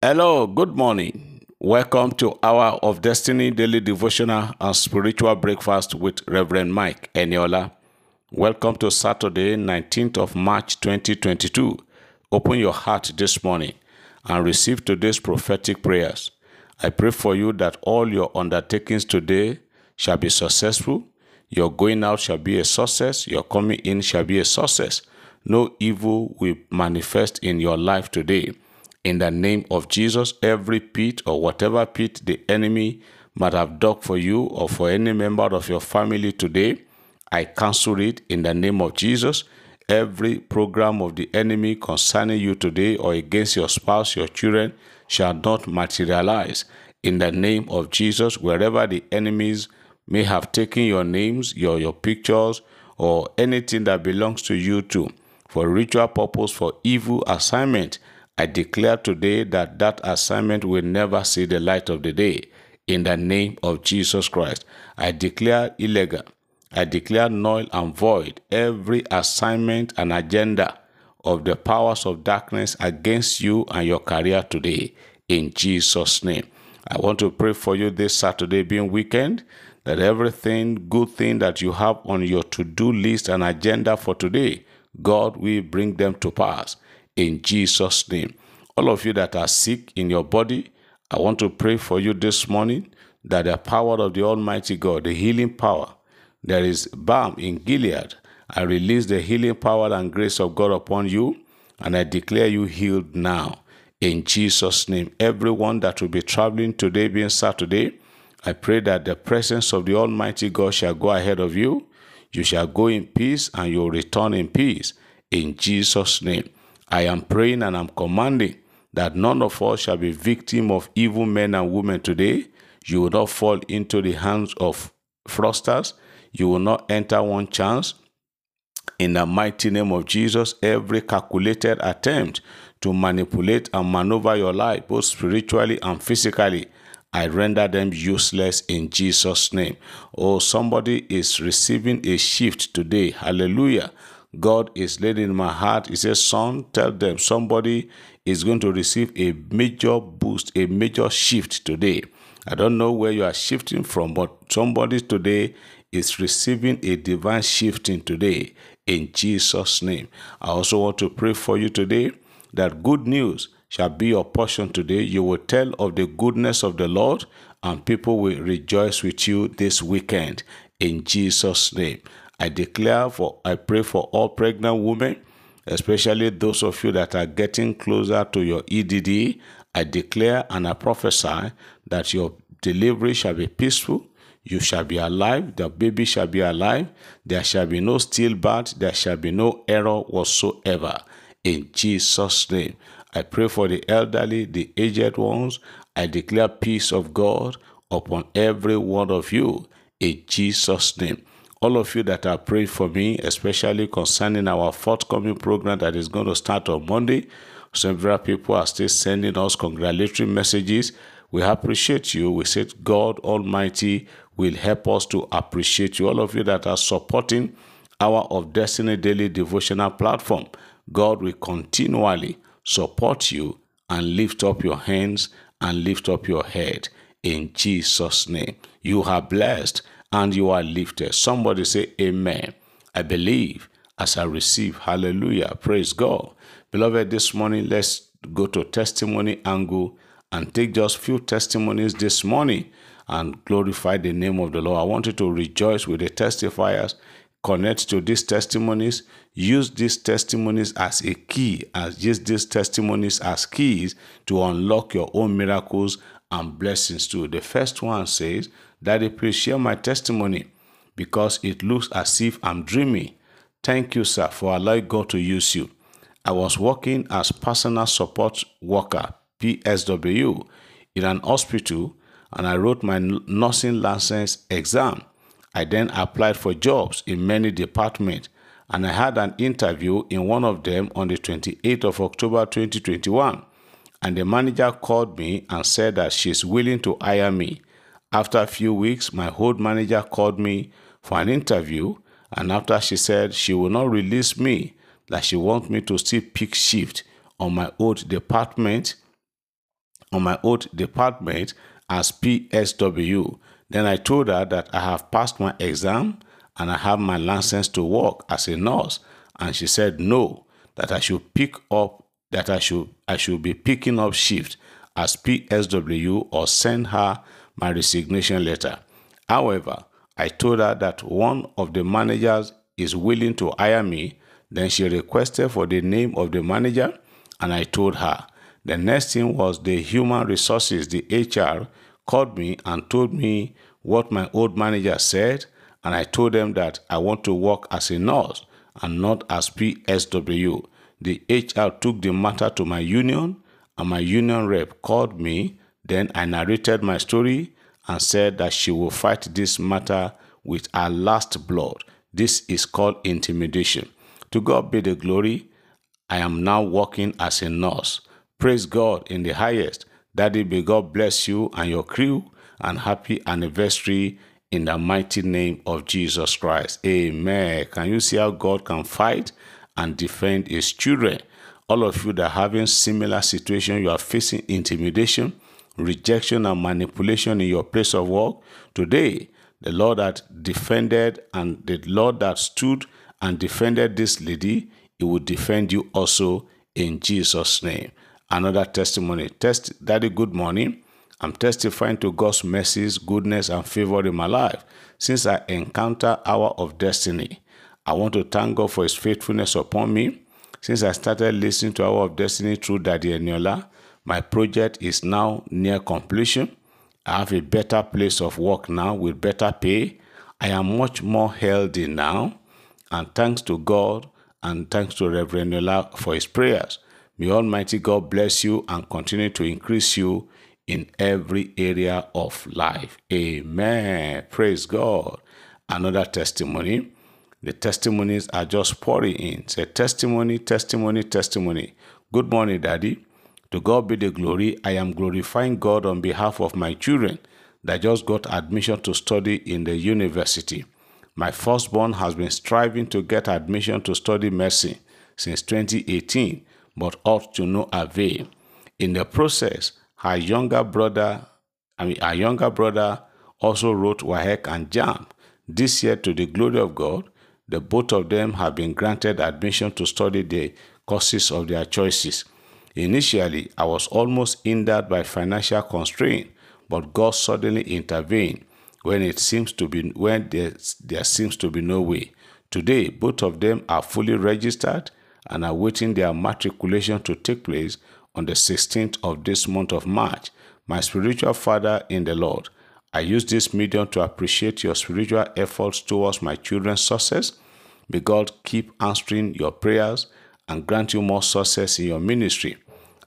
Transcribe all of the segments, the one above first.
Hello, good morning. Welcome to Hour of Destiny Daily Devotional and Spiritual Breakfast with Reverend Mike Eniola. Welcome to Saturday, 19th of March 2022. Open your heart this morning and receive today's prophetic prayers. I pray for you that all your undertakings today shall be successful. Your going out shall be a success. Your coming in shall be a success. No evil will manifest in your life today. In the name of Jesus, every pit or whatever pit the enemy might have dug for you or for any member of your family today, I cancel it in the name of Jesus. Every program of the enemy concerning you today or against your spouse, your children, shall not materialize. In the name of Jesus, wherever the enemies may have taken your names, your, your pictures, or anything that belongs to you too, for ritual purpose, for evil assignment, I declare today that that assignment will never see the light of the day. In the name of Jesus Christ, I declare illegal. I declare null and void every assignment and agenda of the powers of darkness against you and your career today. In Jesus' name. I want to pray for you this Saturday being weekend that everything good thing that you have on your to-do list and agenda for today, God will bring them to pass in Jesus' name. All of you that are sick in your body, I want to pray for you this morning that the power of the Almighty God, the healing power, there is balm in Gilead. I release the healing power and grace of God upon you, and I declare you healed now. In Jesus' name, everyone that will be traveling today, being Saturday, I pray that the presence of the Almighty God shall go ahead of you. You shall go in peace and you'll return in peace. In Jesus' name, I am praying and I'm commanding that none of us shall be victim of evil men and women today. You will not fall into the hands of fraudsters. You will not enter one chance. In the mighty name of Jesus, every calculated attempt to manipulate and maneuver your life, both spiritually and physically, I render them useless in Jesus' name. Oh, somebody is receiving a shift today. Hallelujah. God is laying in my heart. He says, Son, tell them somebody is going to receive a major boost, a major shift today. I don't know where you are shifting from, but somebody today is receiving a divine shifting today in Jesus' name. I also want to pray for you today that good news shall be your portion today. You will tell of the goodness of the Lord, and people will rejoice with you this weekend in Jesus' name. I declare for, I pray for all pregnant women, especially those of you that are getting closer to your EDD. I declare and I prophesy that your delivery shall be peaceful. You shall be alive. The baby shall be alive. There shall be no stillbirth. There shall be no error whatsoever. In Jesus' name. I pray for the elderly, the aged ones. I declare peace of God upon every one of you. In Jesus' name all of you that are praying for me, especially concerning our forthcoming program that is going to start on Monday. Several people are still sending us congratulatory messages. We appreciate you. We said God Almighty will help us to appreciate you. All of you that are supporting Hour of Destiny Daily Devotional platform, God will continually support you and lift up your hands and lift up your head in Jesus' name. You are blessed and you are lifted. Somebody say, Amen. I believe as I receive. Hallelujah. Praise God. Beloved, this morning, let's go to testimony angle and take just few testimonies this morning and glorify the name of the Lord. I want you to rejoice with the testifiers. Connect to these testimonies. Use these testimonies as a key, as use these testimonies as keys to unlock your own miracles and blessings too. The first one says, Daddy, please share my testimony because it looks as if I'm dreaming. Thank you, sir, for allowing God to use you. I was working as personal support worker, PSW, in an hospital and I wrote my nursing license exam. I then applied for jobs in many departments and I had an interview in one of them on the 28th of October 2021. And the manager called me and said that she's willing to hire me. After a few weeks, my old manager called me for an interview, and after she said she will not release me, that she wants me to still pick shift on my old department, on my old department as PSW. Then I told her that I have passed my exam and I have my license to work as a nurse. And she said no, that I should pick up that I should I should be picking up shift as PSW or send her my resignation letter. However, I told her that one of the managers is willing to hire me. Then she requested for the name of the manager and I told her. The next thing was the human resources, the HR, called me and told me what my old manager said, and I told them that I want to work as a nurse and not as PSW. The HR took the matter to my union, and my union rep called me. Then I narrated my story and said that she will fight this matter with her last blood. This is called intimidation. To God be the glory. I am now working as a nurse. Praise God in the highest. Daddy, may God bless you and your crew and happy anniversary in the mighty name of Jesus Christ. Amen. Can you see how God can fight and defend his children? All of you that are having similar situation, you are facing intimidation, rejection, and manipulation in your place of work. Today, the Lord that defended and the Lord that stood and defended this lady, he will defend you also in Jesus' name. Another testimony. Test Daddy, good morning. I'm testifying to God's mercies, goodness, and favor in my life since I encounter Hour of Destiny. I want to thank God for His faithfulness upon me. Since I started listening to Hour of Destiny through Daddy Eniola, my project is now near completion. I have a better place of work now with better pay. I am much more healthy now. And thanks to God and thanks to Reverend Eniola for his prayers. May Almighty God bless you and continue to increase you in every area of life. Amen. Praise God. Another testimony. The testimonies are just pouring in. Say testimony, testimony, testimony. Good morning, Daddy. To God be the glory. I am glorifying God on behalf of my children that just got admission to study in the university. My firstborn has been striving to get admission to study medicine since 2018, but ought to no avail. In the process, her younger brother, I mean, her younger brother also wrote WAEC and JAMB. This year, to the glory of God, the both of them have been granted admission to study the courses of their choices. Initially, I was almost hindered by financial constraint, but God suddenly intervened when it seems to be when there, there seems to be no way. Today, both of them are fully registered and are waiting their matriculation to take place on the 16th of this month of March. My spiritual father in the Lord, I use this medium to appreciate your spiritual efforts towards my children's success. May God keep answering your prayers and grant you more success in your ministry.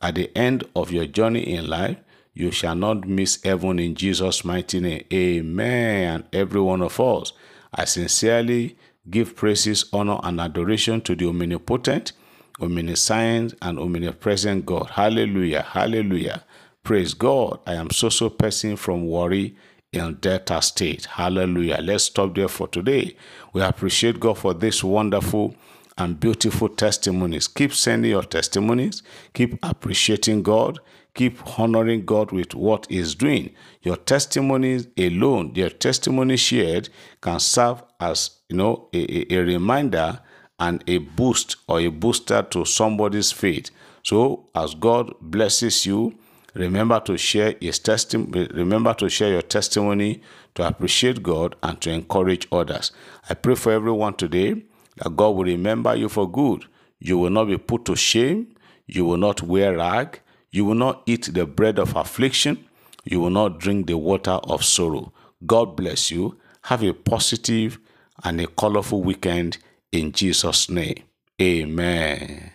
At the end of your journey in life, you shall not miss heaven in Jesus' mighty name. Amen. Every one of us, I sincerely give praises, honor, and adoration to the omnipotent omniscient and omnipresent God. Hallelujah. Hallelujah. Praise God. I am so so person from Warri in Delta State. Hallelujah. Let's stop there for today. We appreciate God for this wonderful and beautiful testimonies. Keep sending your testimonies. Keep appreciating God. Keep honoring God with what He's doing. Your testimonies alone, your testimony shared, can serve as you know a, a, a reminder and a boost or a booster to somebody's faith. So as God blesses you, remember to share his testimony, remember to share your testimony to appreciate God and to encourage others. I pray for everyone today that God will remember you for good. You will not be put to shame. You will not wear rag. You will not eat the bread of affliction. You will not drink the water of sorrow. God bless you. Have a positive and a colorful weekend in Jesus' name. Amen.